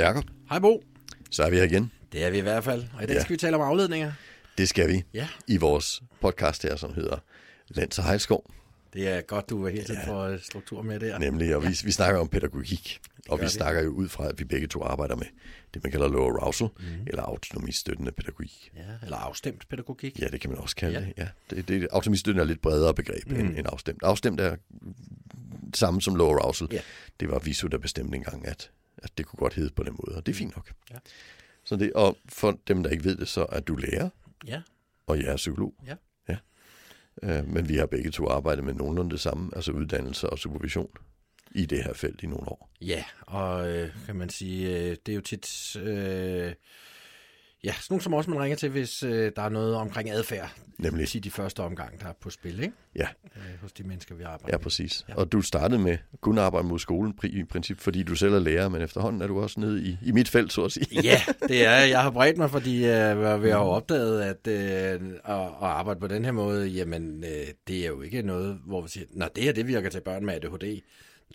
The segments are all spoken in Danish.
Hej Jacob. Hej Bo. Så er vi her igen. Det er vi i hvert fald. Og i dag Ja. skal vi tale om afledninger. Det skal vi Ja. i vores podcast her, som hedder Lands og Hejlskov. Det er godt, du hele tiden får øh, struktur med der. Nemlig, og vi, vi snakker om pædagogik. Og vi vi. snakker jo ud fra, at vi begge to arbejder med det, man kalder low arousal, mm. eller autonomistøttende pædagogik. Ja, eller afstemt pædagogik. Ja, det kan man også kalde Ja. ja. det. Ja. det, det autonomistøttende er et lidt bredere begreb mm. end, end afstemt. Afstemt er samme som low arousal. Ja. Det var Viso, der bestemte engang, at, at det kunne godt hedde på den måde, og det er fint nok. Ja. Så det, og for dem, der ikke ved det, så er du lærer, Ja. og jeg er psykolog. Ja. ja. Øh, men vi har begge to arbejdet med nogenlunde det samme, altså uddannelse og supervision i det her felt i nogle år. Ja, og øh, kan man sige, øh, det er jo tit... Øh, ja, sådan nogle som også man ringer til, hvis øh, der er noget omkring adfærd. Nemlig. Sige de første omgang, der er på spil, ikke? Ja, Øh, hos de mennesker, vi arbejder ja med. præcis. Ja. Ja. Og du startede med kun at arbejde mod skolen i princip, fordi du selv er lærer, men efterhånden er du også nede i, i mit felt, så at sige. Ja, det er jeg. har bredt mig, fordi øh, vi har opdaget, at øh, at, at arbejde på den her måde, jamen, øh, det er jo ikke noget, hvor vi siger, nå, det her, det virker til børn med ADHD.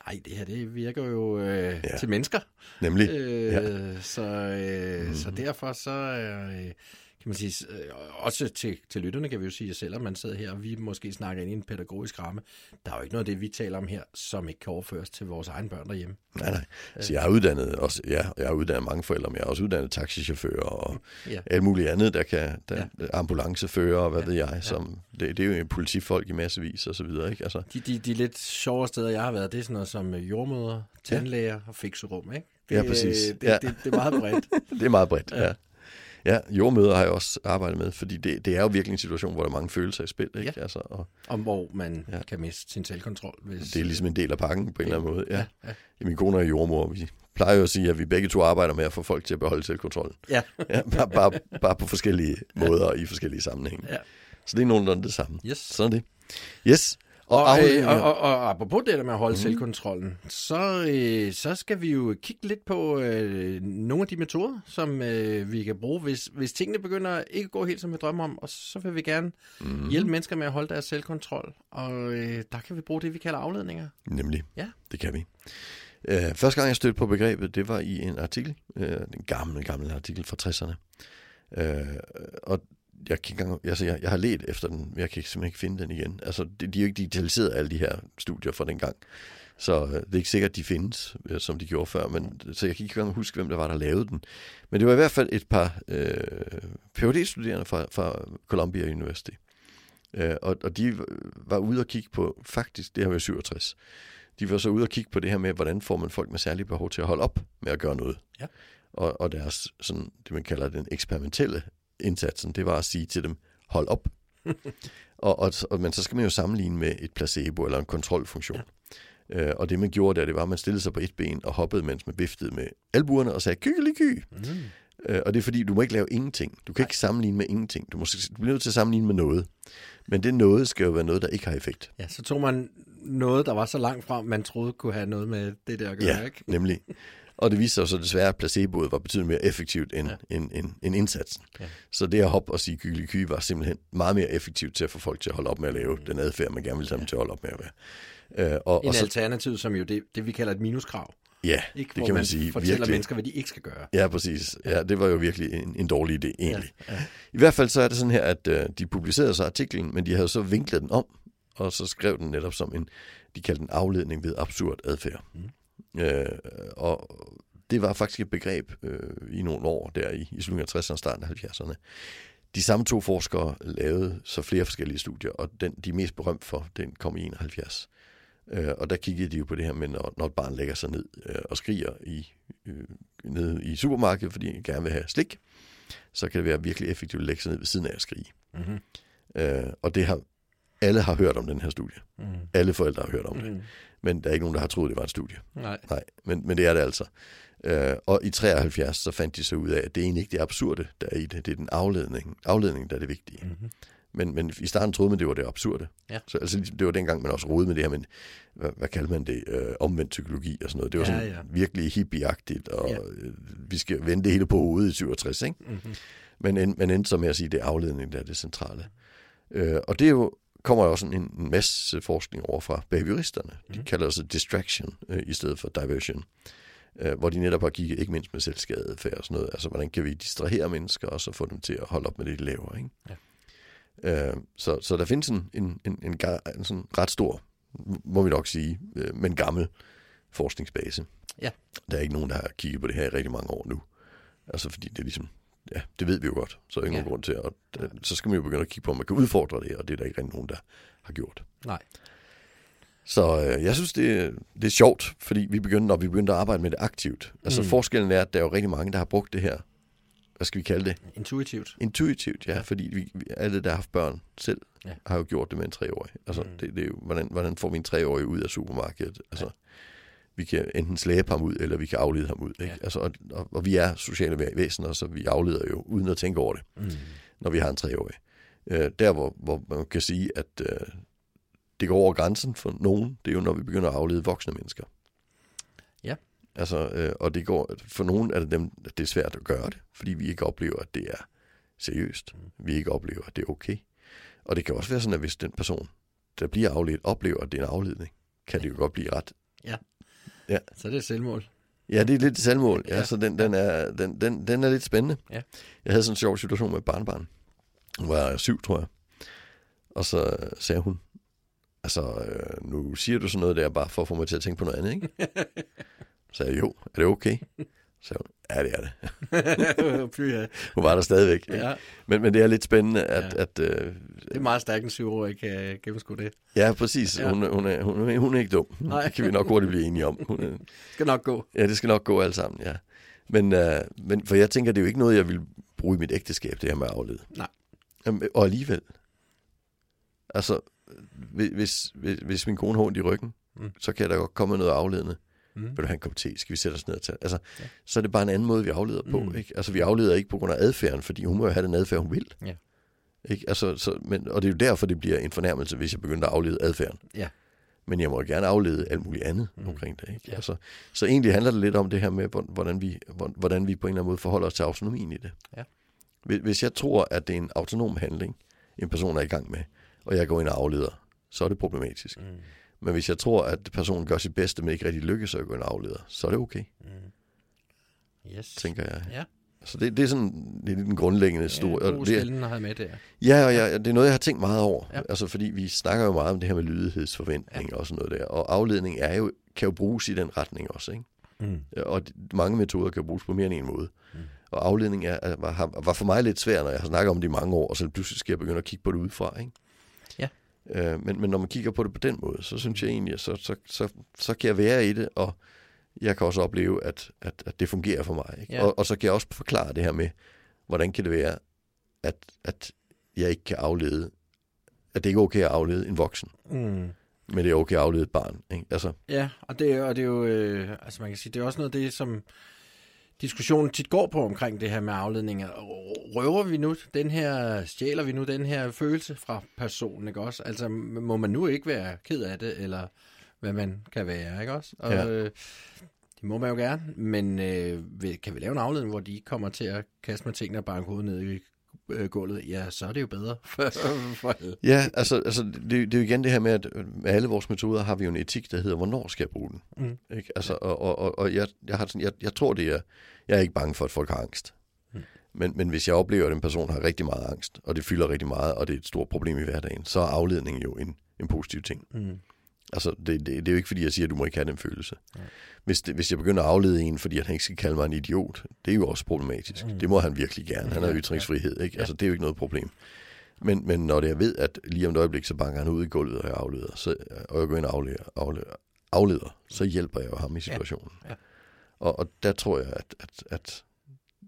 Nej, det her, det virker jo øh, ja. Til mennesker. Nemlig. Øh, Ja. så, øh, mm-hmm. så derfor så øh, kan man sige, øh, også til, til lytterne kan vi jo sige, at selvom man sidder her, og vi måske snakker ind i en pædagogisk ramme, der er jo ikke noget af det, vi taler om her, som ikke kan overføres til vores egne børn derhjemme. Nej, nej. Så jeg er uddannet også, ja, jeg er uddannet mange forældre, men jeg er også uddannet taxichauffør og Ja. ja. alt muligt andet, der kan, der, ja. ambulancefører og hvad ja. ved jeg, som, det, det er jo politifolk i massevis og så videre, ikke? Altså, De, de, de lidt sjovere steder, jeg har været, det er sådan noget som øh, jordmøder, tandlæger og fikserum, ikke? Det, Ja, præcis. Det, Ja. det, det, er meget bredt. det er meget bredt, ja. Ja, jordmøder har jeg også arbejdet med, fordi det, det er jo virkelig en situation, hvor der er mange følelser i spil, ikke? Ja. Altså, og Om hvor man ja. Ja. kan miste sin selvkontrol. Hvis, det er ligesom en del af pakken på en eller anden måde, ja. Ja, ja. ja. Min kone er jordmor, vi plejer jo at sige, at vi begge to arbejder med at få folk til at beholde selvkontrollen. Ja. Ja, bare, bare, bare på forskellige måder og i forskellige sammenhænge. Ja. Så det er nogenlunde det samme. Yes. Sådan er det. Yes. Og, og, øh, og, og, og apropos det der med at holde mm. selvkontrollen, så, øh, så skal vi jo kigge lidt på øh, nogle af de metoder, som øh, vi kan bruge, hvis, hvis tingene begynder ikke at gå helt som vi drømmer om, og så vil vi gerne mm. hjælpe mennesker med at holde deres selvkontrol, og øh, der kan vi bruge det, vi kalder afledninger. Nemlig. Ja. Det kan vi. Uh, første gang, jeg stødte på begrebet, det var i en artikel. Uh, en gammel, gammel artikel fra 60'erne. Uh, og jeg, kan ikke engang, altså jeg, jeg har let efter den, men jeg kan simpelthen ikke finde den igen. Altså, de, de er jo ikke digitaliseret, alle de her studier fra den gang. Så uh, det er ikke sikkert, at de findes, øh, som de gjorde før. Men, så jeg kan ikke engang huske, hvem der var, der lavede den. Men det var i hvert fald et par uh, Ph.D.-studerende fra, fra Columbia University. Uh, og, og de var ude og kigge på, faktisk, det her i 67, de var så ude og kigge på det her med, hvordan får man folk med særlige behov til at holde op med at gøre noget. Ja. Og, og deres, sådan, det man kalder den eksperimentelle indsatsen, det var at sige til dem, hold op. og, og, og, men så skal man jo sammenligne med et placebo eller en kontrolfunktion. Ja. Øh, og det man gjorde der, det var, at man stillede sig på et ben og hoppede, mens man viftede med albuerne og sagde, ky. Mm. Øh, og det er fordi, du må ikke lave ingenting. Du kan ikke sammenligne med ingenting. Du, må, du bliver nødt til at sammenligne med noget. Men det noget skal jo være noget, der ikke har effekt. Ja, så tog man noget, der var så langt frem, man troede kunne have noget med det der at gøre, Ja, ikke? nemlig. Og det viste sig så desværre, at placeboet var betydeligt mere effektivt end, Ja. ja. end, end, end indsatsen. Ja. Så det at hoppe og sige kyli ky var simpelthen meget mere effektivt til at få folk til at holde op med at lave den adfærd, man gerne vil have dem til at holde op med at være. Øh, og, En og så, alternativ, som jo det, det vi kalder et minuskrav. ja, Ikke? det kan man, man sige. fortæller virkelig. mennesker, hvad de ikke skal gøre. Ja, præcis. Ja, det var jo virkelig en, en dårlig idé, egentlig. Ja, ja. I hvert fald så er det sådan her, at øh, de publicerede så artiklen, men de havde så vinklet den om, og så skrev den netop som en, de kaldte den afledning ved absurd adfærd. Mm. Øh, og det var faktisk et begreb øh, i nogle år der i, i slutningen af 60'erne og starten af 70'erne. De samme to forskere lavede så flere forskellige studier, og den, de er mest berømt for, den kom i 71. Øh, og der kiggede de jo på det her med, når, når et barn lægger sig ned øh, og skriger i, øh, nede i supermarkedet, fordi han gerne vil have slik, så kan det være virkelig effektivt at lægge sig ned ved siden af at skrige. Mm-hmm. Øh, og det har alle har hørt om den her studie. Mm. Alle forældre har hørt om det. Mm. Men der er ikke nogen, der har troet, det var en studie. Nej. Nej, men, men det er det altså. Øh, og i 73 så fandt de så ud af, at det er egentlig ikke det absurde, der er i det. Det er den afledning, afledning der er det vigtige. Mm-hmm. Men, men i starten troede man, det var det absurde. Ja. Så altså, det var dengang, man også rodede med det her, men hvad, hvad kalder man det? Øh, omvendt psykologi og sådan noget. Det var Ja, sådan ja. virkelig hippieagtigt, og Ja. øh, vi skal vende det hele på hovedet i 67, ikke? Mm-hmm. Men, men endte så med at sige, at det er afledning, der er det centrale. Øh, og det er jo, kommer jo også en, en masse forskning over fra behavioristerne. De Mhm. kalder det så distraction øh, i stedet for diversion. øh, hvor de netop har kigget ikke mindst med selvskadeadfærd og sådan noget. Altså, hvordan kan vi distrahere mennesker, og så få dem til at holde op med det, de laver, ikke? Ja. Øh, så, så der findes en, en, en, en, en sådan ret stor, må vi nok sige, øh, men gammel forskningsbase. Ja. Der er ikke nogen, der har kigget på det her i rigtig mange år nu. Altså, fordi det er ligesom, ja, det ved vi jo godt, så er der ingen ja. grund til. Og øh, så skal man jo begynde at kigge på, om man kan udfordre det, og det er der ikke rigtig nogen, der har gjort. Nej. Så øh, jeg synes, det, det er sjovt, fordi vi begyndte, når vi begyndte at arbejde med det aktivt. Altså mm. forskellen er, at der er jo rigtig mange, der har brugt det her, hvad skal vi kalde det? Intuitivt. Intuitivt, ja, fordi vi, vi, alle, der har haft børn selv, ja. har jo gjort det med en treårig. Altså, mm. det, det er jo, hvordan, hvordan får vi en treårig ud af supermarkedet? Altså, ja. Vi kan enten slæbe ham ud, eller vi kan aflede ham ud. Ikke? Ja. Altså, og, og, og vi er sociale væsener, så vi afleder jo uden at tænke over det, mm. når vi har en treårig. Øh, der, hvor, hvor man kan sige, at øh, det går over grænsen for nogen, det er jo, når vi begynder at aflede voksne mennesker. Ja. Altså, øh, og det går, for nogen er det dem, det er svært at gøre det, fordi vi ikke oplever, at det er seriøst. Mm. Vi ikke oplever, at det er okay. Og det kan også være sådan, at hvis den person, der bliver afledt, oplever, at det er en afledning, kan det jo godt blive ret. Ja. Ja. Så det er selvmål. Ja, det er lidt selvmål. Ja, ja. så den, den, er, den, den, den er lidt spændende. Ja. Jeg havde sådan en sjov situation med barnbarn. Hun var syv, tror jeg. Og så sagde hun, altså, øh, nu siger du sådan noget der, bare for at få mig til at tænke på noget andet, ikke? så jeg, jo, er det okay? Så ja, det er det. hun var der stadigvæk. Ja. Men, men det er lidt spændende, at... Ja. at øh, det er meget stærkt, en syvårig kan gennemskue det. Ja, præcis. Ja. Hun, hun, er, hun, hun er ikke dum. Nej. Det kan vi nok hurtigt blive enige om. Hun er, skal nok gå. Ja, det skal nok gå alt sammen, ja. Men, øh, men for jeg tænker, det er jo ikke noget, jeg vil bruge i mit ægteskab, det her med afled. Nej. Og alligevel. Altså, hvis, hvis, hvis min kone har ondt i ryggen, mm. så kan der godt komme noget afledende. Mm. Vil du have en kop te? Skal vi sætte os ned og tage? Altså, ja. Så er det bare en anden måde, vi afleder på. Mm. Ikke? Altså, vi afleder ikke på grund af adfærden, fordi hun må jo have den adfærd, hun vil. Ja. Ikke? Altså, så, men, og det er jo derfor, det bliver en fornærmelse, hvis jeg begynder at aflede adfærden. Ja. Men jeg må gerne aflede alt muligt andet mm. omkring det. Ikke? Ja. Altså, så egentlig handler det lidt om det her med, hvordan vi, hvordan vi på en eller anden måde forholder os til autonomien i det. Ja. Hvis jeg tror, at det er en autonom handling, en person er i gang med, og jeg går ind og afleder, så er det problematisk. Mm. Men hvis jeg tror, at personen gør sit bedste, men ikke rigtig lykkes at gå og afleder, så er det okay. Mm. Yes. Tænker jeg. Ja. Så det, det er sådan det er den grundlæggende store... Ja, god det er, at have med det. Ja, og jeg, det er noget, jeg har tænkt meget over. Ja. Altså, fordi vi snakker jo meget om det her med lydighedsforventning ja. og sådan noget der. Og afledning er jo, kan jo bruges i den retning også, ikke? Mm. Og mange metoder kan bruges på mere end en måde. Mm. Og afledning er, var, var for mig lidt svært, når jeg har snakket om det i mange år, og så pludselig skal jeg begynde at kigge på det udefra, ikke? Ja. Øh, men, men når man kigger på det på den måde, så synes jeg egentlig, at så, så, så, så kan jeg være i det, og jeg kan også opleve, at, at, at det fungerer for mig. Ikke? Ja. Og, og så kan jeg også forklare det her med, hvordan kan det være, at, at jeg ikke kan aflede, at det ikke er okay at aflede en voksen. Mm. Men det er okay at aflede et barn. Ikke? Altså. Ja, og det, og det er jo, øh, altså man kan sige, det er også noget af det, som diskussionen tit går på omkring det her med afledninger. Røver vi nu den her, stjæler vi nu den her følelse fra personen, ikke også? Altså, må man nu ikke være ked af det, eller hvad man kan være, ikke også? Og, ja. øh, det må man jo gerne, men øh, kan vi lave en afledning, hvor de kommer til at kaste med tingene og banke hovedet ned i øh, gulvet, ja, så er det jo bedre for, for alle. Ja, altså, altså det, det er jo igen det her med, at med alle vores metoder har vi jo en etik, der hedder, hvornår skal jeg bruge den? Mm. Ikke? Altså, og, og, og, og jeg, jeg, har sådan, jeg, jeg tror, det er, jeg er ikke bange for, at folk har angst. Mm. Men, men hvis jeg oplever, at en person har rigtig meget angst, og det fylder rigtig meget, og det er et stort problem i hverdagen, så er afledning jo en, en positiv ting. Mm. Altså, det, det, det er jo ikke, fordi jeg siger, at du må ikke have den følelse. Ja. Hvis, det, hvis jeg begynder at aflede en, fordi han ikke skal kalde mig en idiot, det er jo også problematisk. Mm. Det må han virkelig gerne. Han har ytringsfrihed, ikke? Altså, det er jo ikke noget problem. Men, men når det jeg ved, at lige om et øjeblik, så banker han ud i gulvet, og jeg afleder, så, og jeg går ind og afleder, afleder, afleder så hjælper jeg jo ham i situationen. Ja. Ja. Og, og der tror jeg, at, at, at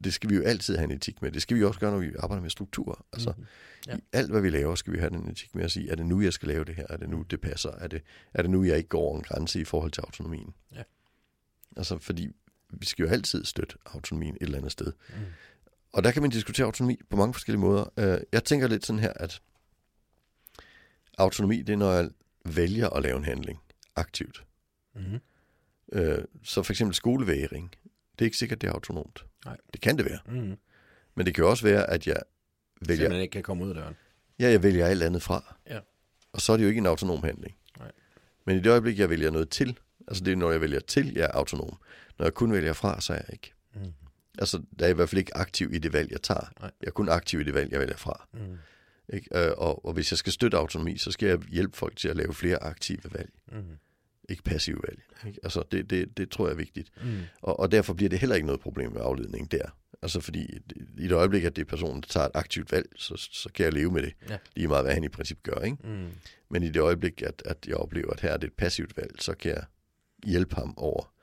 det skal vi jo altid have en etik med. Det skal vi også gøre, når vi arbejder med struktur. Altså, mm. ja. i alt, hvad vi laver, skal vi have den etik med at sige, er det nu, jeg skal lave det her? Er det nu, det passer? Er det, er det nu, jeg ikke går over en grænse i forhold til autonomien? Ja. Altså, fordi vi skal jo altid støtte autonomien et eller andet sted. Mm. Og der kan man diskutere autonomi på mange forskellige måder. Øh, jeg tænker lidt sådan her, at autonomi, det er, når jeg vælger at lave en handling aktivt. Mm. Så for eksempel skolevægring, det er ikke sikkert, det er autonomt. Nej. Det kan det være. Mm. Men det kan jo også være, at jeg vælger... Så man ikke kan komme ud af døren. Ja, jeg vælger alt andet fra. Ja. Og så er det jo ikke en autonom handling. Nej. Men i det øjeblik, jeg vælger noget til, Altså det er, når jeg vælger til, jeg er autonom. Når jeg kun vælger fra, så er jeg ikke. Mm. Altså, der er jeg i hvert fald ikke aktiv i det valg, jeg tager. Nej. Jeg er kun aktiv i det valg, jeg vælger fra. Mm. Ikke? Øh, Og, og hvis jeg skal støtte autonomi, så skal jeg hjælpe folk til at lave flere aktive valg. Mm. Ikke passive valg. Ikke? Altså, det, det, det tror jeg er vigtigt. Mm. Og, og derfor bliver det heller ikke noget problem med afledning der. Altså fordi i det øjeblik, at det er personen, der tager et aktivt valg, så, så kan jeg leve med det. Ja. Lige meget, hvad han i princip gør. Ikke? Mm. Men i det øjeblik, at, at jeg oplever, at her er det et passivt valg, så kan jeg hjælpe ham over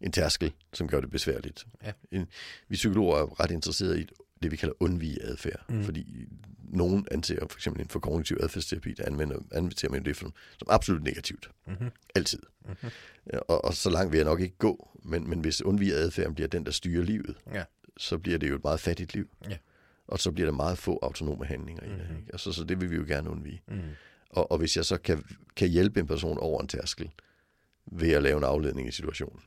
en tærskel, som gør det besværligt. Ja. En, vi psykologer er ret interesserede i det, vi kalder undvige adfærd. Mm. Fordi nogen anser for eksempel inden for kognitiv adfærdsterapi, der anvender, anvender man det som, som absolut negativt. Mm-hmm. Altid. Mhm. Ja, Og, og så langt vil jeg nok ikke gå, men, men hvis undvige adfærden bliver den, der styrer livet, Ja. så bliver det jo et meget fattigt liv. Ja. Og så bliver der meget få autonome handlinger i det. Mhm. Ikke? Altså, så det vil vi jo gerne undvige. Mm. Og, og hvis jeg så kan, kan hjælpe en person over en tærskel ved at lave en afledning i situationen,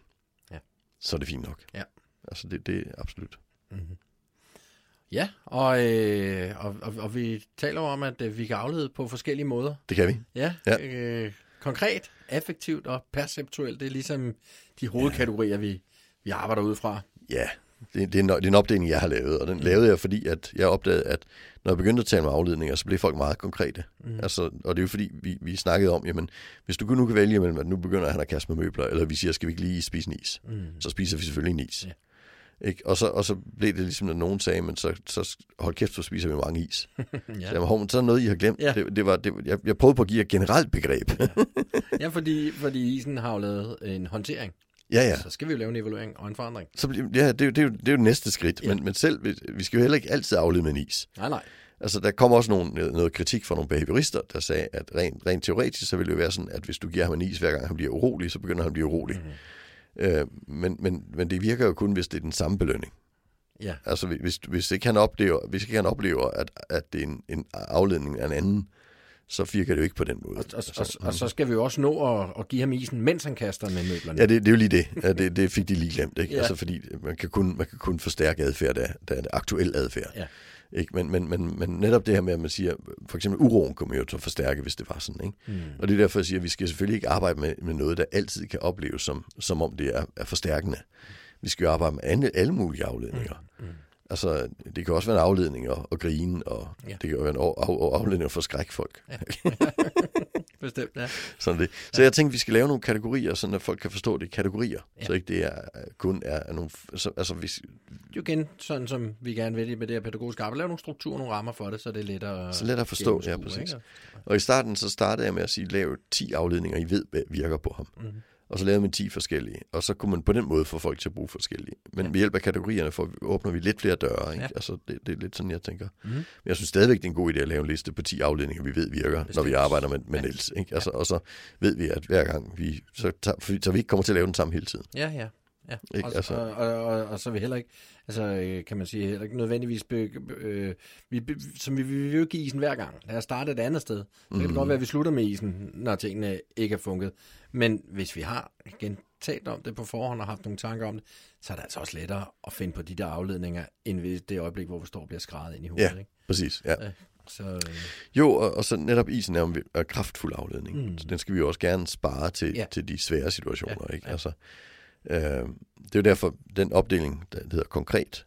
Ja. så er det fint nok. Ja. Altså det, det er absolut. Mm-hmm. Ja, og, øh, og, og, og vi taler om, at øh, vi kan aflede på forskellige måder. Det kan vi. Ja, Ja. Øh, konkret, affektivt og perceptuelt, det er ligesom de hovedkategorier, vi, vi arbejder ud fra. Ja, det, det, er en, det er en opdeling, jeg har lavet, og den mm. lavede jeg, fordi at jeg opdagede, at når jeg begyndte at tale om afledninger, så blev folk meget konkrete. Mm. Altså, og det er jo fordi, vi, vi snakkede om, jamen, hvis du nu kan vælge mellem, at nu begynder han at kaste med møbler, eller vi siger, skal vi ikke lige spise en is? Mm. Så spiser vi selvfølgelig en is. Ja. Ikke? Og, så, og så blev det ligesom, at nogen sagde, men så, så hold kæft, så spiser vi mange is. Ja. Så, ja. jamen, hov, men så er noget, I har glemt. Ja. Det, det var, det, jeg, jeg prøvede på at give et generelt begreb. ja, fordi, fordi isen har jo lavet en håndtering. ja, ja. Så skal vi jo lave en evaluering og en forandring. Så, bliver- ja, det, jo- det, er jo, det er jo det næste skridt. Ja. Ja. Men, men selv, vi, vi skal jo heller ikke altid aflede med en is. Nej, nej. Altså, der kom også nogle, noget kritik fra nogle behaviorister, der sagde, at rent, rent teoretisk, så vil det jo være sådan, at hvis du giver ham en is, hver gang han bliver urolig, så begynder han at blive urolig. Mm. Øh, men, men, men det virker jo kun, hvis det er den samme belønning. Ja, Altså, hvis, hvis ikke han oplever, hvis ikke han oplever at, at det er en, en afledning af en anden, så virker det jo ikke på den måde. og, og, og, altså, og så skal vi jo også nå at, at give ham isen, mens han kaster med møblerne. Ja, det, det er jo lige det. Ja, det. Det fik de lige glemt, ikke? Ja. Altså, fordi man kan kun, man kan kun forstærke adfærd, der, der er det aktuel adfærd. Ja. Ikke? Men, men, men, men netop det her med, at man siger, for eksempel uroen kommer jo til at forstærke, hvis det var sådan. Ikke? Mm. Og det er derfor, jeg siger, at vi skal selvfølgelig ikke arbejde med, med noget, der altid kan opleves som, som om det er, er forstærkende. Vi skal jo arbejde med alle, alle mulige afledninger. Mm. Altså, det kan også være en afledning og, og grine, og Ja. det kan jo være en af, af, afledning for skrækfolk. Ja. Bestemt, ja. Sådan det. Så jeg tænkte, vi skal lave nogle kategorier, sådan at folk kan forstå det er kategorier. Ja. Ja. Så ikke det er kun er nogle... Så, altså, hvis, Jo igen, sådan som vi gerne vil med det her pædagogiske arbejde, lave nogle strukturer, nogle rammer for det, så det er lettere, Så let at forstå, ja, præcis. ikke? og i starten så startede jeg med at sige, lav 10 afledninger, I ved hvad virker på ham. Mhm. Og så lavede man 10 forskellige. Og så kunne man på den måde få folk til at bruge forskellige. Men Ja. ved hjælp af kategorierne får, åbner vi lidt flere døre. Ikke? Ja. Altså, det, det er lidt sådan, jeg tænker. Mhm. Men jeg synes stadigvæk, det er en god idé at lave en liste på 10 afledninger, vi ved virker, Bestemt. når vi arbejder med, med Ja. Niels. Ikke? Altså, Og så ved vi, at hver gang vi... Så, tager, så vi ikke kommer til at lave den samme hele tiden. Ja, ja. Ja. Ikke? Og, Altså- og, og, og, og, så er vi heller ikke, altså øh, kan man sige, heller ikke nødvendigvis, be, øh, vi, be, som vi, vi vil jo give isen hver gang. Lad os starte et andet sted. Så kan det Mhm. godt være, at vi slutter med isen, når tingene ikke er funket. Men hvis vi har igen talt om det på forhånd og haft nogle tanker om det, så er det altså også lettere at finde på de der afledninger, end ved det øjeblik, hvor vi står og bliver skrevet ind i hovedet. Ja. Ikke? Præcis, ja. Så øh, Jo, og, og så netop isen er jo en er kraftfuld afledning. Mm. Mm. Så den skal vi jo også gerne spare til, ja. til de svære situationer. Ja, Ikke? ja. Altså, øh, det er jo derfor, den opdeling, der hedder konkret,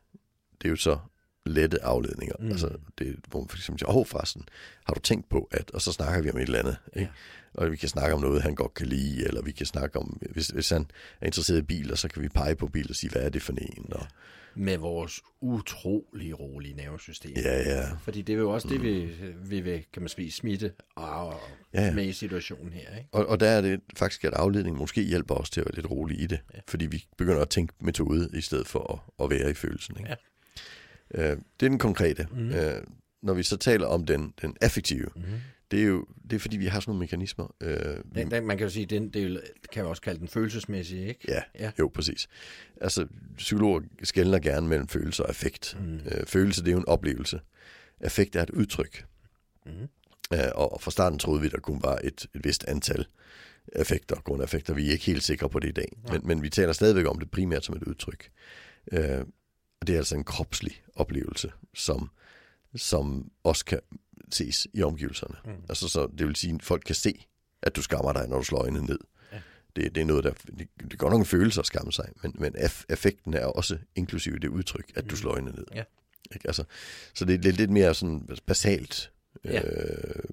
det er jo så lette afledninger. Mm. Altså, det, hvor man for eksempel siger, åh oh, forresten, har du tænkt på, at, og så snakker vi om et eller andet. Ikke? Ja. Og vi kan snakke om noget, han godt kan lide, eller vi kan snakke om, hvis, hvis han er interesseret i biler, så kan vi pege på biler og sige, hvad er det for en? Og, med vores utrolig rolige nervesystem. ja, ja. Fordi det er jo også det, vi, vi vil, kan man sige, smitte og, Ja, ja. med i situationen her. Ikke? Og, og der er det faktisk, at afledning måske hjælper os til at være lidt rolig i det. Ja. Fordi vi begynder at tænke metode, i stedet for at, at være i følelsen. Ikke? Ja. Øh, det er den konkrete. Mm. Øh, når vi så taler om den, den affektive, Mm-hmm. Det er jo det er, fordi, vi har sådan nogle mekanismer. Øh, Den, den, man kan jo sige, den, det jo- kan jo også kalde den følelsesmæssige, ikke? ja, Ja. jo, præcis. Altså, psykologer skældner gerne mellem følelse og affekt. Mm. Øh, følelse, det er jo en oplevelse. Affekt er et udtryk. Mm. Øh, og fra starten troede vi, der kun var et, et vist antal effekter, grundeffekter. Vi er ikke helt sikre på det i dag. Nej. Men, men vi taler stadigvæk om det primært som et udtryk. Øh, og det er altså en kropslig oplevelse, som, som også kan ses i omgivelserne. Mm. Altså, så det vil sige, at folk kan se, at du skammer dig, når du slår øjnene ned. Ja. Det, det er noget, der... Det, det går nok en følelse at skamme sig, men, men affekten er også inklusive det udtryk, at du slår øjnene ned. Ja. Ikke? Altså, så det er lidt, lidt mere sådan basalt Ja. øh,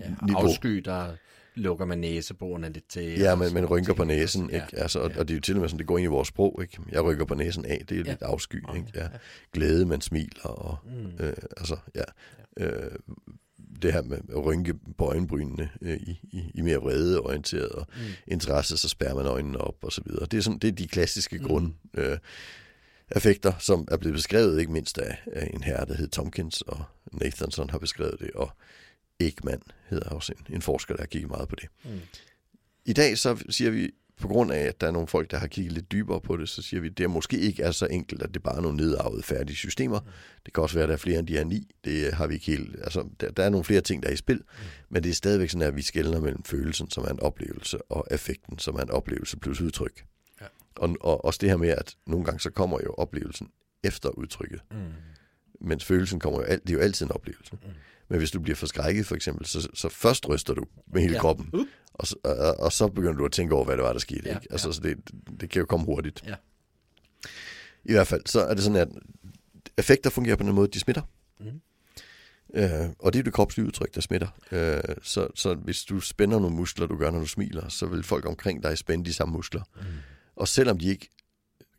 Ja, niveau. afsky, der lukker man næseborene lidt til. Ja, og men, men rynker på næsen, Ja. ikke? Altså, og, ja. og det er jo til og med sådan, det går ind i vores sprog, ikke? Jeg rykker på næsen af, det er Ja. lidt afsky, Okay, ikke? Ja. ja. Glæde, man smiler, og Mm. øh, altså, ja. Øh, det her med at rynke på øjenbrynene øh, i, i, i mere vrede orienteret og Mm. interesse, så spærrer man øjnene op og så videre. Det er, sådan, det er de klassiske Mm. grund øh, affekter, som er blevet beskrevet ikke mindst af, af en herre, der hed Tompkins, og Nathanson har beskrevet det, og Ekman hedder også en, en forsker, der har kigget meget på det. Mm. I dag så siger vi, på grund af, at der er nogle folk, der har kigget lidt dybere på det, så siger vi, at det måske ikke er så enkelt, at det bare er nogle nedarvede færdige systemer. Det kan også være, at der er flere end de her ni. Det har vi ikke helt... Altså, der, der er nogle flere ting, der er i spil, men det er stadigvæk sådan, at vi skældner mellem følelsen, som er en oplevelse, og affekten, som er en oplevelse plus udtryk. Ja. Og, og også det her med, at nogle gange så kommer jo oplevelsen efter udtrykket, Mm. mens følelsen kommer jo, alt, det er jo altid en oplevelse. Mm. Men hvis du bliver forskrækket for eksempel, så, så først ryster du med hele Ja. kroppen, Uh. og, så- og, og så begynder du at tænke over, hvad det var, der skete. Ja, ikke? Altså, ja. så det, det kan jo komme hurtigt. Ja. I hvert fald, så er det sådan, at effekter fungerer på den måde, de smitter. Mhm. Øh, og det er det kropslige udtryk, der smitter. Øh, så, så hvis du spænder nogle muskler, du gør, når du smiler, så vil folk omkring dig spænde de samme muskler. Mm. Og selvom de ikke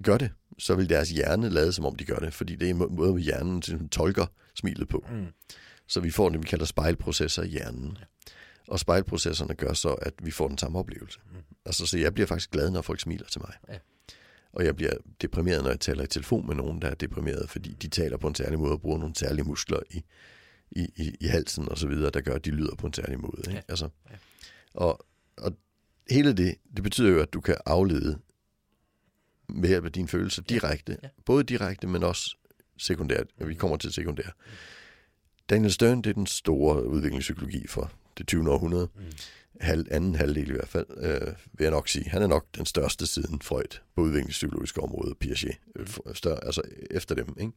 gør det, så vil deres hjerne lade, som om de gør det, fordi det er en må- måde, hjernen tolker smilet på. Mm. Så vi får det, vi kalder spejlprocesser i hjernen. Og spejlprocesserne gør så, at vi får den samme oplevelse. Mm. Altså, så jeg bliver faktisk glad, når folk smiler til mig. Ja. Og jeg bliver deprimeret, når jeg taler i telefon med nogen, der er deprimeret, fordi de taler på en særlig måde og bruger nogle særlige muskler i, i, i, i halsen og så videre, der gør, at de lyder på en særlig måde. Ikke? Ja. Altså, Ja. og, og hele det, det betyder jo, at du kan aflede med hjælp af dine følelser direkte. Ja. Både direkte, men også sekundært. Vi kommer til sekundært. Daniel Stern, det er den store udviklingspsykologi for det 20. århundrede. Mm. Halv, anden halvdel i hvert fald, øh, vil jeg nok sige. Han er nok den største siden Freud på udviklingspsykologiske område, Piaget, øh, f- større, altså efter dem. Ikke?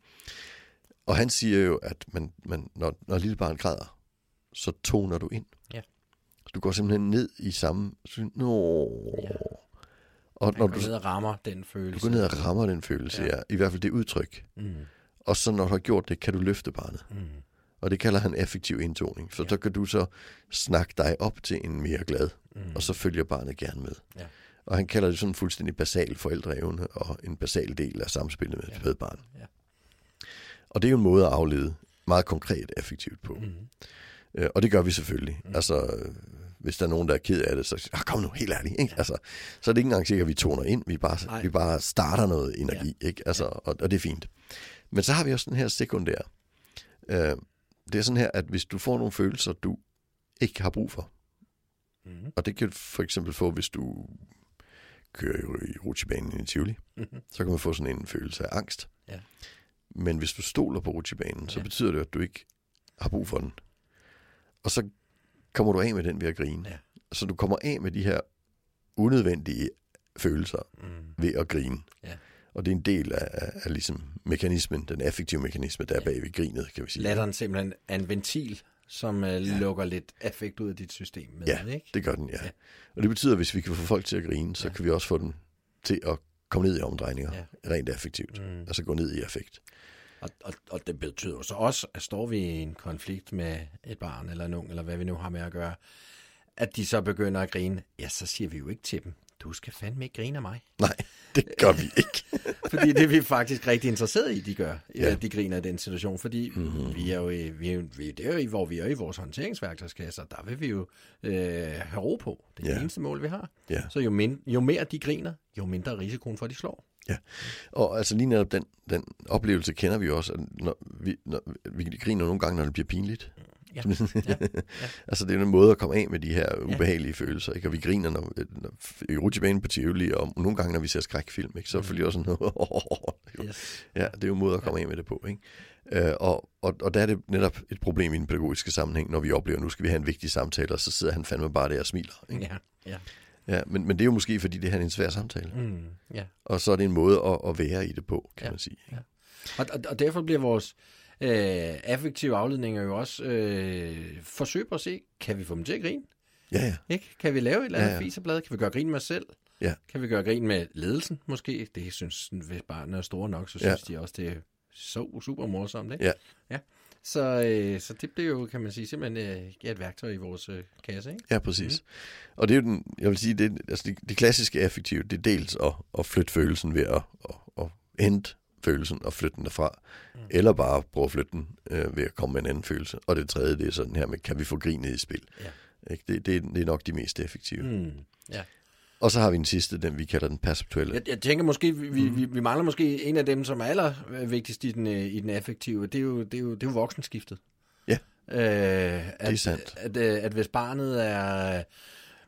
Og han siger jo, at man, man, når, når lille barn græder, så toner du ind. Ja. Så du går simpelthen ned i samme... Så, Nå. Ja. Og når går du, ned og rammer den du følelse. går ned og rammer den følelse, ja. ja. I hvert fald det udtryk. Mm. Og så når du har gjort det, kan du løfte barnet. Mm. Og det kalder han effektiv indtoning. For Ja. ja. så kan du så snakke dig op til en mere glad, Mm. og så følger barnet gerne med. Ja. Og han kalder det sådan en fuldstændig basal forældreevne, og en basal del af samspillet med Ja. et spædbarn. Ja. Og det er jo en måde at aflede meget konkret effektivt på. Mm. Øh, og det gør vi selvfølgelig. Mm. Altså, hvis der er nogen, der er ked af det, så siger ah, kom nu, helt ærligt. Ikke? Altså, så er det ikke engang sikkert, at vi toner ind. Vi bare, Nej. vi bare starter noget energi, ja. ikke? Altså, og, og det er fint. Men så har vi også den her sekundær. Øh, det er sådan her, at hvis du får nogle følelser, du ikke har brug for, Mm. og det kan du for eksempel få, hvis du kører i, i rutsjebanen i Tivoli, Mm. så kan man få sådan en følelse af angst. Ja. Men hvis du stoler på rutsjebanen, så Ja. betyder det, at du ikke har brug for den. Og så kommer du af med den ved at grine. Ja. Så du kommer af med de her unødvendige følelser Mm. ved at grine. Ja. Og det er en del af, af, af ligesom mekanismen, den effektive mekanisme, der er Ja. bag ved grinet, kan vi sige. Latteren simpelthen er en ventil, som uh, lukker lidt affekt ud af dit system med, Ja, ikke? Det gør den, ja. Ja. ja. Og det betyder, at hvis vi kan få folk til at grine, så Ja. ja. kan vi også få dem til at komme ned i omdrejninger, Ja. ja. rent effektivt. Mm. Altså gå ned i affekt. Og, og, og det betyder så også, at står vi i en konflikt med et barn eller en ung, eller hvad vi nu har med at gøre, at de så begynder at grine, ja, så siger vi jo ikke til dem, du skal fandme ikke grine af mig. Nej, det gør vi ikke. Fordi det er vi faktisk rigtig interesseret i, de gør. Ja. Ja. De griner i den situation, fordi Mhm. mm-hmm. vi er jo, i, vi er, vi, er jo i, hvor vi er i vores håndteringsværktøjskasser, der vil vi jo øh, have ro på. Det er ja. det Ja. eneste mål, vi har. Ja. Så jo, min, jo mere de griner, jo mindre er risikoen for, at de slår. Og altså lige netop den, den oplevelse kender vi også, at når vi, når, vi griner nogle gange, når det bliver pinligt. Ja. Ja. altså det er en måde at komme af med de her ubehagelige ja. følelser, ikke? Og vi griner når, når, i rutsjebanen på Tivoli, og nogle gange, når vi ser skrækfilm, ikke? Så Mm. følger også sådan noget. Yes. Ja, det er jo en måde at komme af med det på, ikke? Øh, og, og, og der er det netop et problem i den pædagogiske sammenhæng, når vi oplever, at nu skal vi have en vigtig samtale, og så sidder han fandme bare der og smiler. Ikke? Ja. Ja. Ja, men, men det er jo måske, fordi det her er en svær samtale. Mm. ja. Og så er det en måde at, at være i det på, kan Ja. ja. man sige. Ja. Og, og, og derfor bliver vores øh, affektive afledninger jo også øh, forsøg på at se, kan vi få dem til at grine? Ja, ja. Ikke? Kan vi lave et eller andet ja, Ja, ja. ja. fiserblad? Kan vi gøre grin med os selv? Ja. Kan vi gøre grin med ledelsen måske? Det synes, hvis barnet er store nok, så Ja. synes de også, det er så super morsomt, ikke? Ja. ja. Så, øh, så det bliver jo, kan man sige, simpelthen øh, ja, et værktøj i vores øh, kasse, ikke? Ja, præcis. Mm. Og det er jo den, jeg vil sige, det, altså det, det klassiske effektive, det er dels at, at flytte følelsen ved at, at, at hente følelsen og flytte den derfra, mm. eller bare prøve at flytte den øh, ved at komme med en anden følelse. Og det tredje, det er sådan her med, kan vi få grinet i spil? Ja. Ikke? Det, det, det er nok de mest effektive. Mm. Ja. Og så har vi den sidste, den vi kalder den perceptuelle. Jeg, jeg tænker måske, vi, vi, Mm. vi, vi mangler måske en af dem, som er allervigtigst i den, øh, i den effektive. Det er jo, det er jo, det er jo voksenskiftet. Ja. Øh, at, er sandt. At, at, at hvis barnet er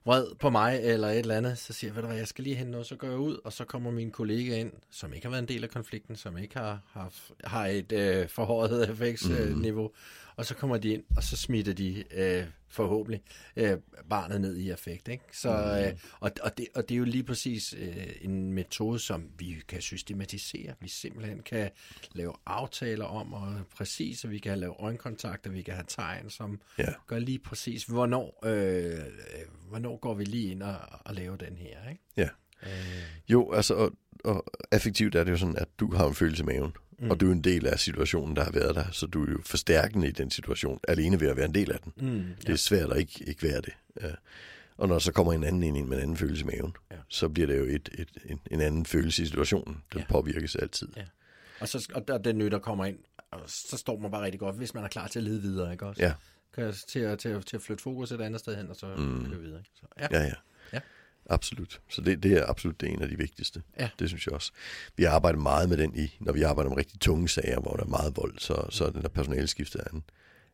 vred på mig eller et eller andet, så siger jeg, ved du hvad, jeg skal lige hente noget, så går jeg ud, og så kommer min kollega ind, som ikke har været en del af konflikten, som ikke har, har, har et øh, forhøjet effektsniveau, øh, og så kommer de ind, og så smitter de øh, forhåbentlig øh, barnet ned i affekt. Ikke? Så, øh, og, og, det, og det er jo lige præcis øh, en metode, som vi kan systematisere. Vi simpelthen kan lave aftaler om, og præcis, at vi kan lave øjenkontakter, vi kan have tegn, som Ja. gør lige præcis, hvornår, øh, øh, hvornår går vi lige ind og, og laver den her. Ikke? Ja. Øh, Jo, altså, og, effektivt er det jo sådan, at du har en følelse i maven, mm. og du er en del af situationen, der har været der, så du er jo forstærkende i den situation, alene ved at være en del af den. mm, Det er svært at ikke, ikke være det. Ja. Og når så kommer en anden ind med en anden følelse i maven, Ja. så bliver det jo et, et, en, en anden følelse i situationen. Den Ja. påvirkes altid. Ja. Og, så, og der, den nytter kommer ind, og så står man bare rigtig godt, hvis man er klar til at lede videre, ikke også? Ja. Kan til, at, til, at, til at flytte fokus et andet sted hen, og så mm. køre videre. Ikke? Så, ja. Ja, ja. Absolut. Så det, det er absolut det en af de vigtigste. Ja. Det synes jeg også. Vi har arbejdet meget med den i, når vi arbejder med rigtig tunge sager, hvor der er meget vold, så, så den der personaleskifte er en,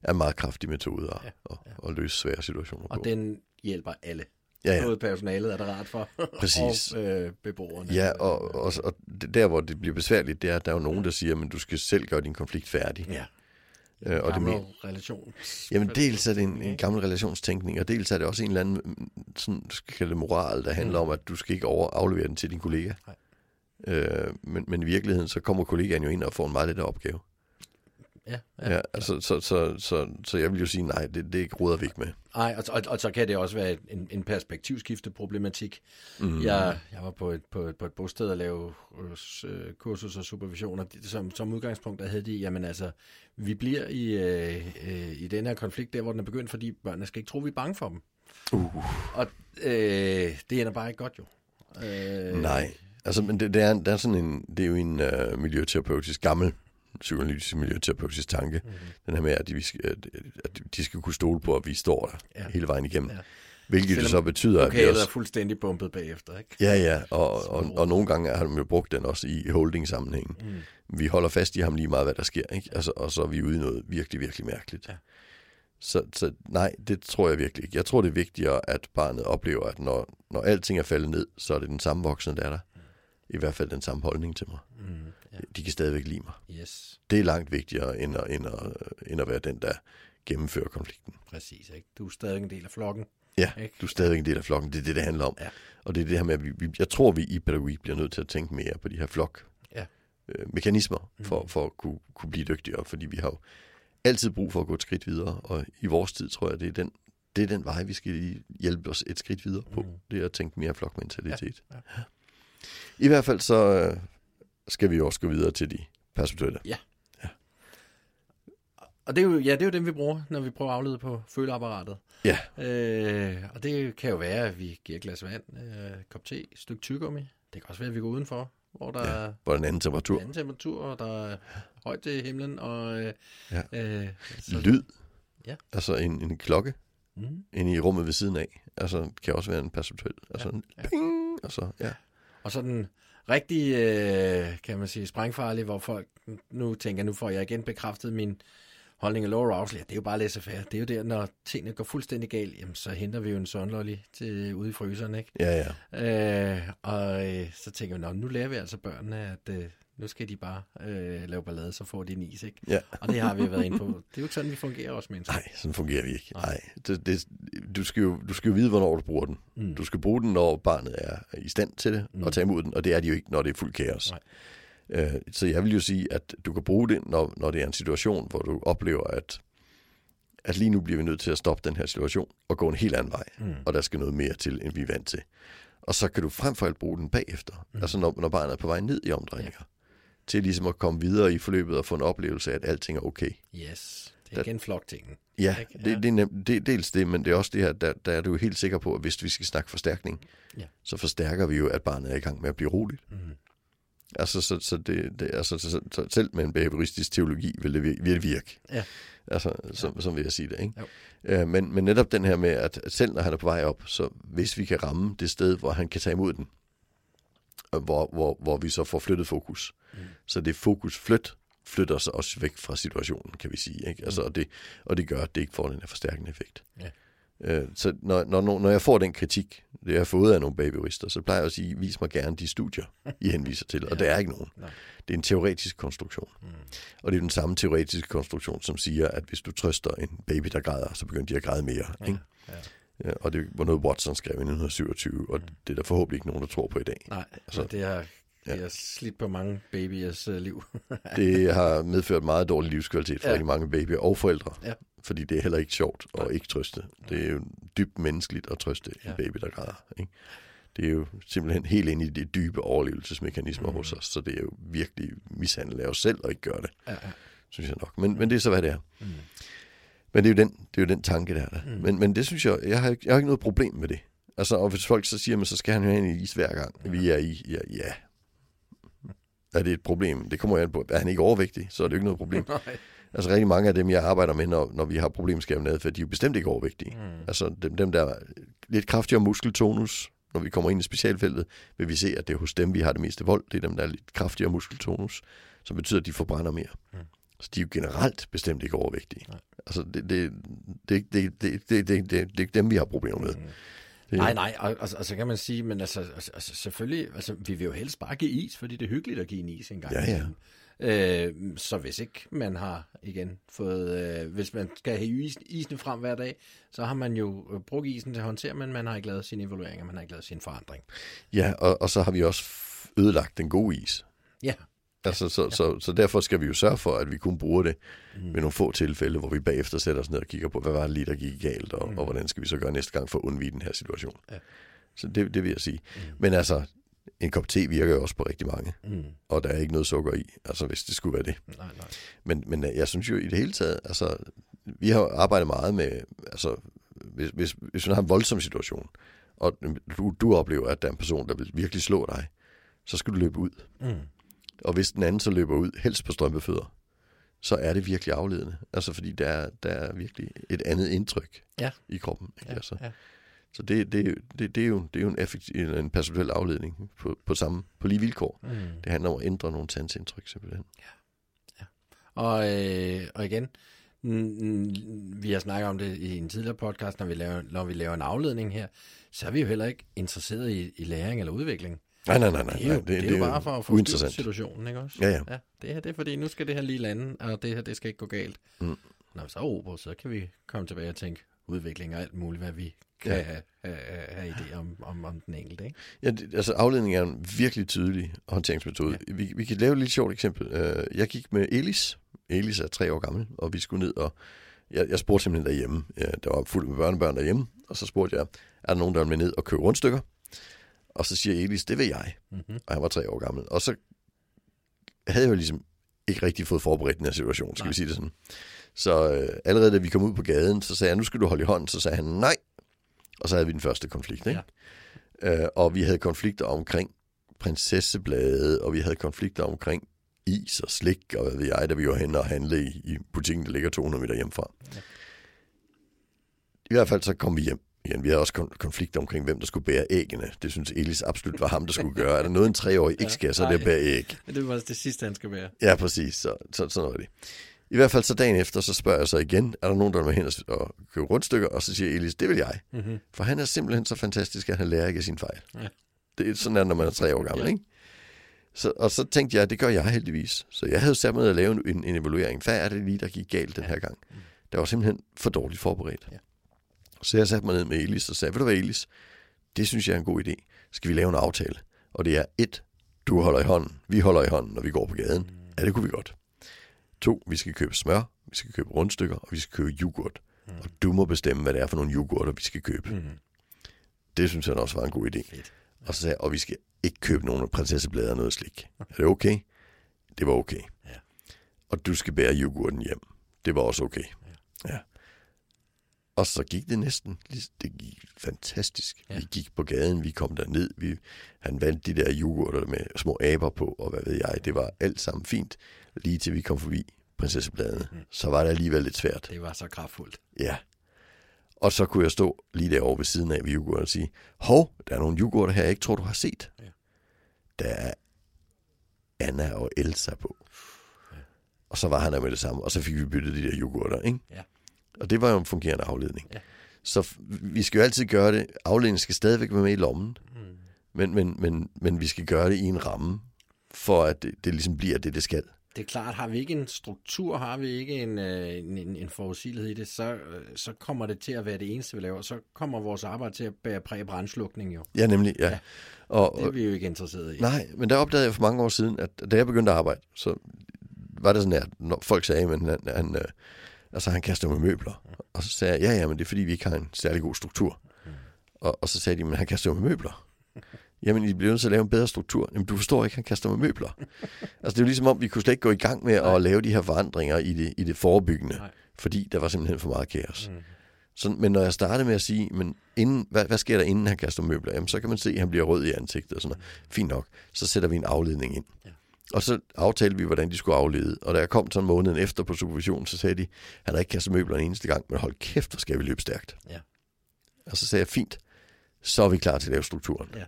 er en meget kraftig metode at, Ja, ja, ja. at, at løse svære situationer Og på. den hjælper alle. ja, ja. Både personalet er der rart for, Præcis. og øh, beboerne. Ja, og, og, og der, hvor det bliver besværligt, det er, at der er jo nogen, der siger, men du skal selv gøre din konflikt færdig. ja. Øh, og det Gamle men, relation. jamen, dels er det en, en gammel relationstænkning, og dels er det også en eller anden mm, sådan, skal det moral, der handler mm. om, at du skal ikke over aflevere den til din kollega. Nej. Øh, men, men i virkeligheden, så kommer kollegaen jo ind og får en meget lettere opgave. Ja, ja. Ja, altså, så, så, så, så jeg vil jo sige, nej, det, det ruder vi ikke med. Ej, og, og, og så kan det også være en, en perspektivskifte problematik. Mm. Jeg, jeg var på et, på, et, på et bosted og lave øh, kursus og supervision, og de- som, som udgangspunkt der havde de, jamen altså, vi bliver i, øh, øh, i den her konflikt der, hvor den er begyndt, fordi børnene skal ikke tro, vi er bange for dem. Uh. Og øh, det ender bare ikke godt jo. Øh, Nej, altså, men det, det, er, der er sådan en, det er jo en uh, miljøterapeutisk, gammel psykoanalytisk miljøterapeutisk tanke. Mm. Den her med, at de, skal, at, at de skal kunne stole på, at vi står der Ja. hele vejen igennem. Ja. Hvilket Selvom det så betyder, at vi også... er fuldstændig bumpet bagefter, ikke? Ja, ja, og, og, og nogle gange har de jo brugt den også i holding-sammenhængen. Mm. Vi holder fast i ham lige meget, hvad der sker, ikke? Altså, og så er vi ude i noget virkelig, virkelig mærkeligt. Ja. Så, så nej, det tror jeg virkelig ikke. Jeg tror, det er vigtigere, at barnet oplever, at når, når alting er faldet ned, så er det den samme voksne, der er der. I hvert fald den samme holdning til mig. Mm, ja. De kan stadigvæk lide mig. Yes, Det er langt vigtigere, end at, end at, end at være den, der gennemfører konflikten. præcis. Ikke? Du er stadig en del af flokken. Ja, Ikke? du er stadigvæk en del af flokken. Det er det, det handler om. Ja. Og det er det her med, at vi, vi, jeg tror, vi i pædagogik bliver nødt til at tænke mere på de her flok Ja. øh, mekanismer for, for at kunne, kunne blive dygtigere. Fordi vi har jo altid brug for at gå et skridt videre. Og i vores tid tror jeg, det er den, det er den vej, vi skal hjælpe os et skridt videre på. Mm. Det er at tænke mere flokmentalitet. Ja, I hvert fald så øh, skal vi jo også gå videre til de perceptuelle. Og det er jo, ja, det er jo dem, vi bruger, når vi prøver at aflede på føleapparatet. Ja, Øh, og det kan jo være, at vi giver et glas vand, øh, kop te, et stykke tyggegummi. Det kan også være, at vi går udenfor, hvor der ja. er på den anden temperatur. anden temperatur, og der er højt til himlen, og øh, Ja. øh, så, Lyd. Ja. Altså en, en klokke mm, inde i rummet ved siden af. Altså kan også være en perceptuel. Altså Ja, en ja. ping, og så, ja og sådan rigtig, øh, kan man sige, sprængfarlig, hvor folk nu tænker, nu får jeg igen bekræftet min holdning af lower arousal. Ja, det er jo bare laissez-faire. Det er jo der, når tingene går fuldstændig galt, jamen, så henter vi jo en sunlolly til ude i fryseren, ikke? Ja, ja. Øh, og øh, så tænker vi, "Nå, nu lærer vi altså børnene, at øh, nu skal de bare øh, lave ballade, så får de en is, ikke? Ja. Og det har vi været inde på. Det er jo ikke sådan, vi fungerer også, mennesker. Nej, sådan fungerer vi ikke. Nej. Det, det, du, skal jo, du skal jo vide, hvornår du bruger den. Mm. Du skal bruge den, når barnet er i stand til det, mm. og tage imod den, og det er de jo ikke, når det er fuld kaos. Nej. Øh, så jeg vil jo sige, at du kan bruge det, når, når det er en situation, hvor du oplever, at, at lige nu bliver vi nødt til at stoppe den her situation og gå en helt anden vej. Mm. Og der skal noget mere til, end vi er vant til. Og så kan du frem for alt bruge den bagefter, mm. altså når, når barnet er på vej ned i omdrejninger, ja. til ligesom at komme videre i forløbet og få en oplevelse af, at alting er okay. Yes, det er igen floktingen. Ja, det, det, er nem, det er dels det, men det er også det her, der, der er du helt sikker på, at hvis vi skal snakke forstærkning, ja. så forstærker vi jo, at barnet er i gang med at blive roligt. Mm. Altså, så, så, det, det, altså så, så, selv med en behavioristisk teologi vil det, vil virke. Ja. Altså, som, ja. som vil jeg sige det. Ikke? Ja, men, men netop den her med, at selv når han er på vej op, så hvis vi kan ramme det sted, hvor han kan tage imod den, hvor, hvor, hvor vi så får flyttet fokus. Mm. Så det fokus flyt flytter sig også væk fra situationen, kan vi sige. Ikke? Altså, mm. og, det, og det gør, at det ikke får den her forstærkende effekt. Ja. Øh, så når, når, når jeg får den kritik, det jeg har fået af nogle babyrister, så plejer jeg at sige, vis mig gerne de studier, I henviser til. Og ja. der er ikke nogen. Nej. Det er en teoretisk konstruktion. Mm. Og det er den samme teoretiske konstruktion, som siger, at hvis du trøster en baby, der græder, så begynder de at græde mere. Ja. Ikke? Ja. Ja, og det var noget, Watson skrev i 1927, og mm. det er der forhåbentlig ikke nogen, der tror på i dag. Nej, altså, det har det har slidt på mange babyers uh, liv. det har medført meget dårlig livskvalitet for ja. rigtig mange babyer og forældre. Ja. Fordi det er heller ikke sjovt at ikke trøste. Det er jo dybt menneskeligt at trøste ja. en baby, der græder. Ikke? Det er jo simpelthen helt ind i de dybe overlevelsesmekanismer mm. hos os, så det er jo virkelig mishandle af os selv at ikke gøre det, ja, ja. synes jeg nok. Men, men det er så, hvad det er. Mm. Men det er jo den, det er jo den tanke, der er der. Mm. Men, men det synes jeg, jeg har, jeg har ikke noget problem med det. Altså, og hvis folk så siger, at så skal han jo have en is hver gang, ja. vi er i. Ja, ja, er det et problem. Det kommer jo an på, er han ikke overvægtig, så er det jo ikke noget problem. Nej. Altså rigtig mange af dem, jeg arbejder med, når, når vi har problemskabende adfærd, de er jo bestemt ikke overvægtige. Mm. Altså dem, dem, der er lidt kraftigere muskeltonus, når vi kommer ind i specialfeltet, vil vi se, at det er hos dem, vi har det meste vold. Det er dem, der er lidt kraftigere muskeltonus, som betyder, at de forbrænder mere. Mm. Så de er jo generelt bestemt ikke overvægtige. Nej. Altså det, det, det, det, det, det, det, det, det er dem, vi har problemer med. Mm. Det... Nej, nej, og, og, og så kan man sige, men altså, altså selvfølgelig, altså, vi vil jo helst bare give is, fordi det er hyggeligt at give en is en gang. Ja, ja. Øh, så hvis ikke man har igen fået, øh, hvis man skal have isen, isen frem hver dag, så har man jo øh, brugt isen til at håndtere, men man har ikke lavet sin evaluering, man har ikke lavet sin forandring. Ja, og, og så har vi også ødelagt den gode is. Ja. Altså, så, ja. så, så, så derfor skal vi jo sørge for, at vi kun bruger det mm. ved nogle få tilfælde, hvor vi bagefter sætter os ned og kigger på, hvad var det lige, der gik galt, og, mm. og hvordan skal vi så gøre næste gang for at undvige den her situation. Ja. Så det, det vil jeg sige. Mm. Men altså, en kop te virker jo også på rigtig mange, mm. og der er ikke noget sukker i, altså hvis det skulle være det. Nej, nej. Men, men jeg synes jo i det hele taget, altså, vi har arbejdet meget med, altså, hvis, hvis, hvis man har en voldsom situation, og du, du oplever, at der er en person, der vil virkelig slå dig, så skal du løbe ud. Mm. Og hvis den anden så løber ud, helst på strømpefødder, så er det virkelig afledende. Altså fordi der er, der er virkelig et andet indtryk ja. i kroppen. Ikke? Ja, altså. ja. Så det, det, det, det, er jo, det er jo en, effektiv, en perceptuel afledning på, på, samme, på lige vilkår. Mm. Det handler om at ændre nogle tandsindtryk simpelthen. Ja. ja. Og, øh, og igen, vi har snakket om det i en tidligere podcast, når vi laver, når vi laver en afledning her, så er vi jo heller ikke interesseret i, i læring eller udvikling. Nej, nej, nej. nej. Det er jo, det, det, er jo bare for at få situationen, ikke også? Ja, ja. ja det, her, det er fordi, nu skal det her lige lande, og det her, det skal ikke gå galt. Mm. Når vi så er ober, så kan vi komme tilbage og tænke udvikling og alt muligt, hvad vi kan ja. have, have, have idé om, om, om den enkelte. Ikke? Ja, det, altså afledning er en virkelig tydelig håndteringsmetode. Ja. Vi, vi kan lave et lidt sjovt eksempel. Uh, jeg gik med Elis. Elis er tre år gammel, og vi skulle ned og... Jeg, jeg spurgte simpelthen derhjemme. Der var fuldt med børnebørn derhjemme, og så spurgte jeg, er der nogen, der vil med ned og købe rundstykker? Og så siger Elis, det vil jeg. Mm-hmm. Og han var tre år gammel. Og så havde jeg jo ligesom ikke rigtig fået forberedt den her situation, skal nej. vi sige det sådan. Så øh, allerede da vi kom ud på gaden, så sagde jeg, nu skal du holde i hånden. Så sagde han, nej. Og så havde vi den første konflikt. Ikke? Ja. Øh, og vi havde konflikter omkring prinsesseblade, og vi havde konflikter omkring is og slik, og hvad ved jeg, da vi var henne og handle i, i butikken, der ligger 200 meter hjemmefra. Ja. I hvert fald så kom vi hjem. Igen, vi havde også konflikter omkring, hvem der skulle bære æggene. Det synes Elis absolut var ham, der skulle gøre. Er der noget, en treårig ikke skal, så er det at bære æg. Det var det sidste, han skal bære. Ja, præcis. Så, så, sådan noget det. I hvert fald så dagen efter, så spørger jeg så igen, er der nogen, der vil hen og købe rundstykker? Og så siger Elis, det vil jeg. Mm-hmm. For han er simpelthen så fantastisk, at han lærer ikke af sin fejl. Ja. Det er sådan, når man er tre år gammel, ja. ikke? Så, og så tænkte jeg, det gør jeg heldigvis. Så jeg havde sat mig at lave en, en evaluering. Hvad er det lige, der gik galt den her gang? Det var simpelthen for dårligt forberedt. Ja. Så jeg satte mig ned med Elis og sagde, ved du hvad Elis, det synes jeg er en god idé. Skal vi lave en aftale? Og det er et, du holder i hånden, vi holder i hånden, når vi går på gaden. Mm. Ja, det kunne vi godt. To, vi skal købe smør, vi skal købe rundstykker, og vi skal købe yoghurt. Mm. Og du må bestemme, hvad det er for nogle yoghurter, vi skal købe. Mm. Det synes jeg også var en god idé. Fedt. Og så sagde jeg, og vi skal ikke købe nogen prinsesseblader og noget slik. Er det okay? Det var okay. Ja. Og du skal bære yoghurten hjem. Det var også okay. Ja. ja. Og så gik det næsten. Det gik fantastisk. Ja. Vi gik på gaden, vi kom derned. Vi, han vandt de der yoghurter med små aber på, og hvad ved jeg. Det var alt sammen fint, lige til vi kom forbi prinsessebladene. Mm. Så var det alligevel lidt svært. Det var så kraftfuldt. Ja. Og så kunne jeg stå lige derovre ved siden af ved yoghurt og sige, hov, der er nogle yoghurter her, jeg ikke tror, du har set. Ja. Der er Anna og Elsa på. Ja. Og så var han der med det samme, og så fik vi byttet de der yoghurter, ikke? Ja. Og det var jo en fungerende afledning. Ja. Så vi skal jo altid gøre det. Afledningen skal stadigvæk være med i lommen. Mm. Men, men, men, men vi skal gøre det i en ramme, for at det, det ligesom bliver det, det skal. Det er klart, har vi ikke en struktur, har vi ikke en, øh, en, en, en forudsigelighed i det, så, øh, så kommer det til at være det eneste, vi laver. Så kommer vores arbejde til at bære præge brandslukning jo. Ja, nemlig, ja. ja. Og, det er vi jo ikke interesseret i. Nej, men der opdagede jeg for mange år siden, at da jeg begyndte at arbejde, så var det sådan, at når folk sagde, at han, han, øh, altså, han kaster med møbler. Og så sagde jeg, ja, ja, men det er fordi, vi ikke har en særlig god struktur. Mm. Og, og så sagde de, men han kaster med møbler. Jamen, I bliver nødt til at lave en bedre struktur. Jamen, du forstår ikke, han kaster med møbler. altså, det er jo ligesom om, vi kunne slet ikke gå i gang med Nej. at lave de her forandringer i det, i det forebyggende. Nej. Fordi der var simpelthen for meget kaos. Mm. Så, men når jeg startede med at sige, men inden, hvad, hvad sker der inden han kaster møbler? Jamen, så kan man se, at han bliver rød i ansigtet og sådan noget. Fint nok. Så sætter vi en afledning ind. Ja. Og så aftalte vi, hvordan de skulle aflede. Og da jeg kom sådan måneden efter på supervision, så sagde de, han har ikke kastet møbler en eneste gang, men hold kæft, hvor skal vi løbe stærkt. Ja. Og så sagde jeg, fint, så er vi klar til at lave strukturen. Ja.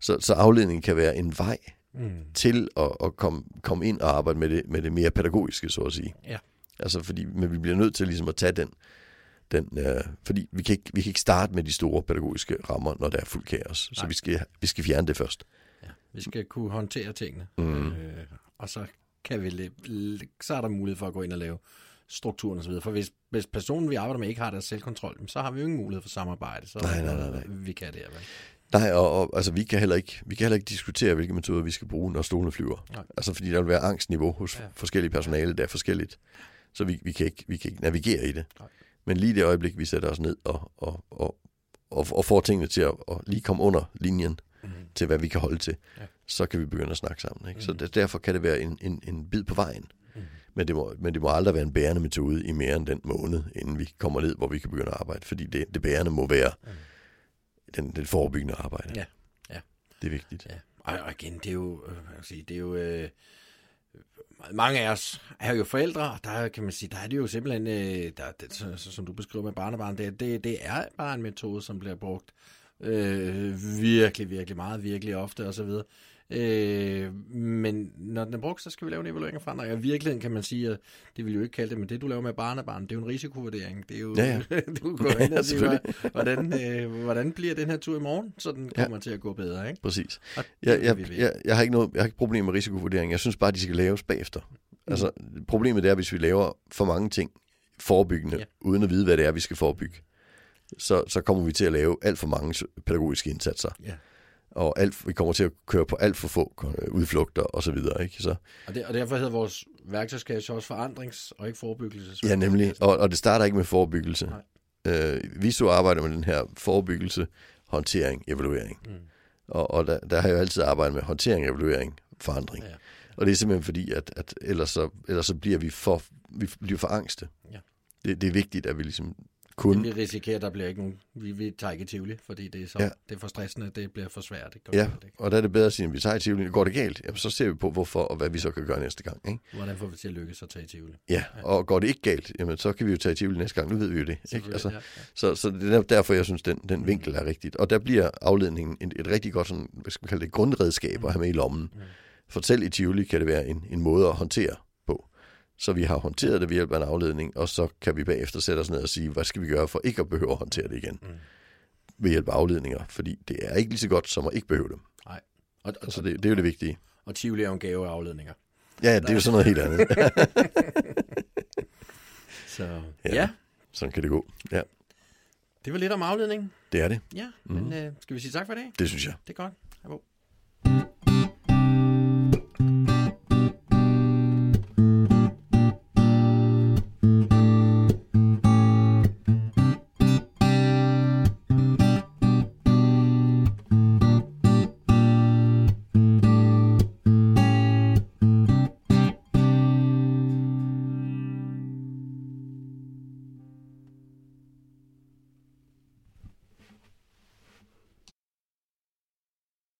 Så, så afledning kan være en vej mm. til at, at komme, komme ind og arbejde med det, med det mere pædagogiske, så at sige. Ja. Altså, fordi, men vi bliver nødt til ligesom at tage den, den øh, fordi vi kan, ikke, vi kan ikke starte med de store pædagogiske rammer, når der er fuld kaos. Nej. Så vi skal, vi skal fjerne det først. Vi skal kunne håndtere tingene. Mm. Øh, og så kan vi så er der mulighed for at gå ind og lave strukturen osv. For hvis, hvis personen, vi arbejder med, ikke har deres selvkontrol, så har vi jo ingen mulighed for samarbejde. Så nej, nej, nej, nej. vi kan det. Vel? Nej, og, og altså, vi, kan heller ikke, vi kan heller ikke diskutere, hvilke metoder vi skal bruge, når stolene flyver. Nej. Altså, fordi der vil være angstniveau hos ja. forskellige personale, der er forskelligt. Så vi, vi, kan ikke, vi kan ikke navigere i det. Nej. Men lige det øjeblik, vi sætter os ned og, og, og, og, og får tingene til at og lige komme under linjen mm. til, hvad vi kan holde til, ja. så kan vi begynde at snakke sammen. Ikke? Mm. Så det, derfor kan det være en, en, en bid på vejen. Mm. Men, det må, men det må aldrig være en bærende metode i mere end den måned, inden vi kommer ned, hvor vi kan begynde at arbejde. Fordi det, det bærende må være... Mm den, den forebyggende arbejde. Ja, ja. Det er vigtigt. Ja. Og, igen, det er jo, øh, jeg sige, det er jo, øh, mange af os er jo forældre, og der kan man sige, der er det jo simpelthen, øh, der, det, så, som du beskriver med barnebarn, det, det, det er bare en metode, som bliver brugt øh, virkelig, virkelig meget, virkelig ofte osv. Øh, men når den er brugt, så skal vi lave en evaluering af forandringer. I virkeligheden kan man sige, at det vil jo ikke kalde det, men det du laver med barnebarn, det er jo en risikovurdering. Det er jo, ja, ja. du går ind og siger, hvordan, øh, hvordan bliver den her tur i morgen, så den kommer ja. til at gå bedre. Ikke? Præcis. Jeg, jeg, jeg, jeg, har ikke noget, jeg har ikke problem med risikovurdering. Jeg synes bare, de skal laves bagefter. Mm. Altså, problemet er, hvis vi laver for mange ting forebyggende, ja. uden at vide, hvad det er, vi skal forebygge, så, så kommer vi til at lave alt for mange pædagogiske indsatser. Ja og alt, vi kommer til at køre på alt for få udflugter og så videre. Ikke? Så. Og, det, og derfor hedder vores værktøjskasse også forandrings- og ikke forebyggelse. Ja, nemlig. Og, og det starter ikke med forebyggelse. Nej. Øh, vi så arbejder med den her forebyggelse, håndtering, evaluering. Mm. Og, og der, der har jeg jo altid arbejdet med håndtering, evaluering, forandring. Ja. Og det er simpelthen fordi, at, at ellers, så, ellers så bliver vi for, vi bliver for angste. Ja. Det, det er vigtigt, at vi ligesom kun... Vi risikerer, at der bliver ikke nogen... Vi, vi tager ikke i Tivoli, fordi det er, så, ja. det er for stressende, det bliver for svært. Det går ja, det, og der er det bedre at sige, at vi tager i Tivoli. Går det galt, jamen, så ser vi på, hvorfor og hvad vi så kan gøre næste gang. Ikke? Hvordan får vi til at lykkes at tage i Tivoli? Ja, ja, og går det ikke galt, jamen, så kan vi jo tage i Tivoli næste gang. Nu ved vi jo det. Ikke? Altså, ja, ja. Så, så det er derfor, jeg synes, den, den vinkel er rigtigt. Og der bliver afledningen et, et rigtig godt sådan, hvad skal man kalde det, grundredskab at have med i lommen. Mm. Fortæl i Tivoli kan det være en, en måde at håndtere så vi har håndteret det ved hjælp af en afledning, og så kan vi bagefter sætte os ned og sige, hvad skal vi gøre for ikke at behøve at håndtere det igen? Mm. Ved hjælp af afledninger, fordi det er ikke lige så godt som at ikke behøve dem. Nej. Og, og, altså det, det er jo det vigtige. Og Tivoli er en gave af afledninger. Ja, det er jo sådan noget helt andet. så ja, ja. Sådan kan det gå. Ja. Det var lidt om afledning. Det er det. Ja, men mm. øh, skal vi sige tak for det? Det synes jeg. Det er godt. Hej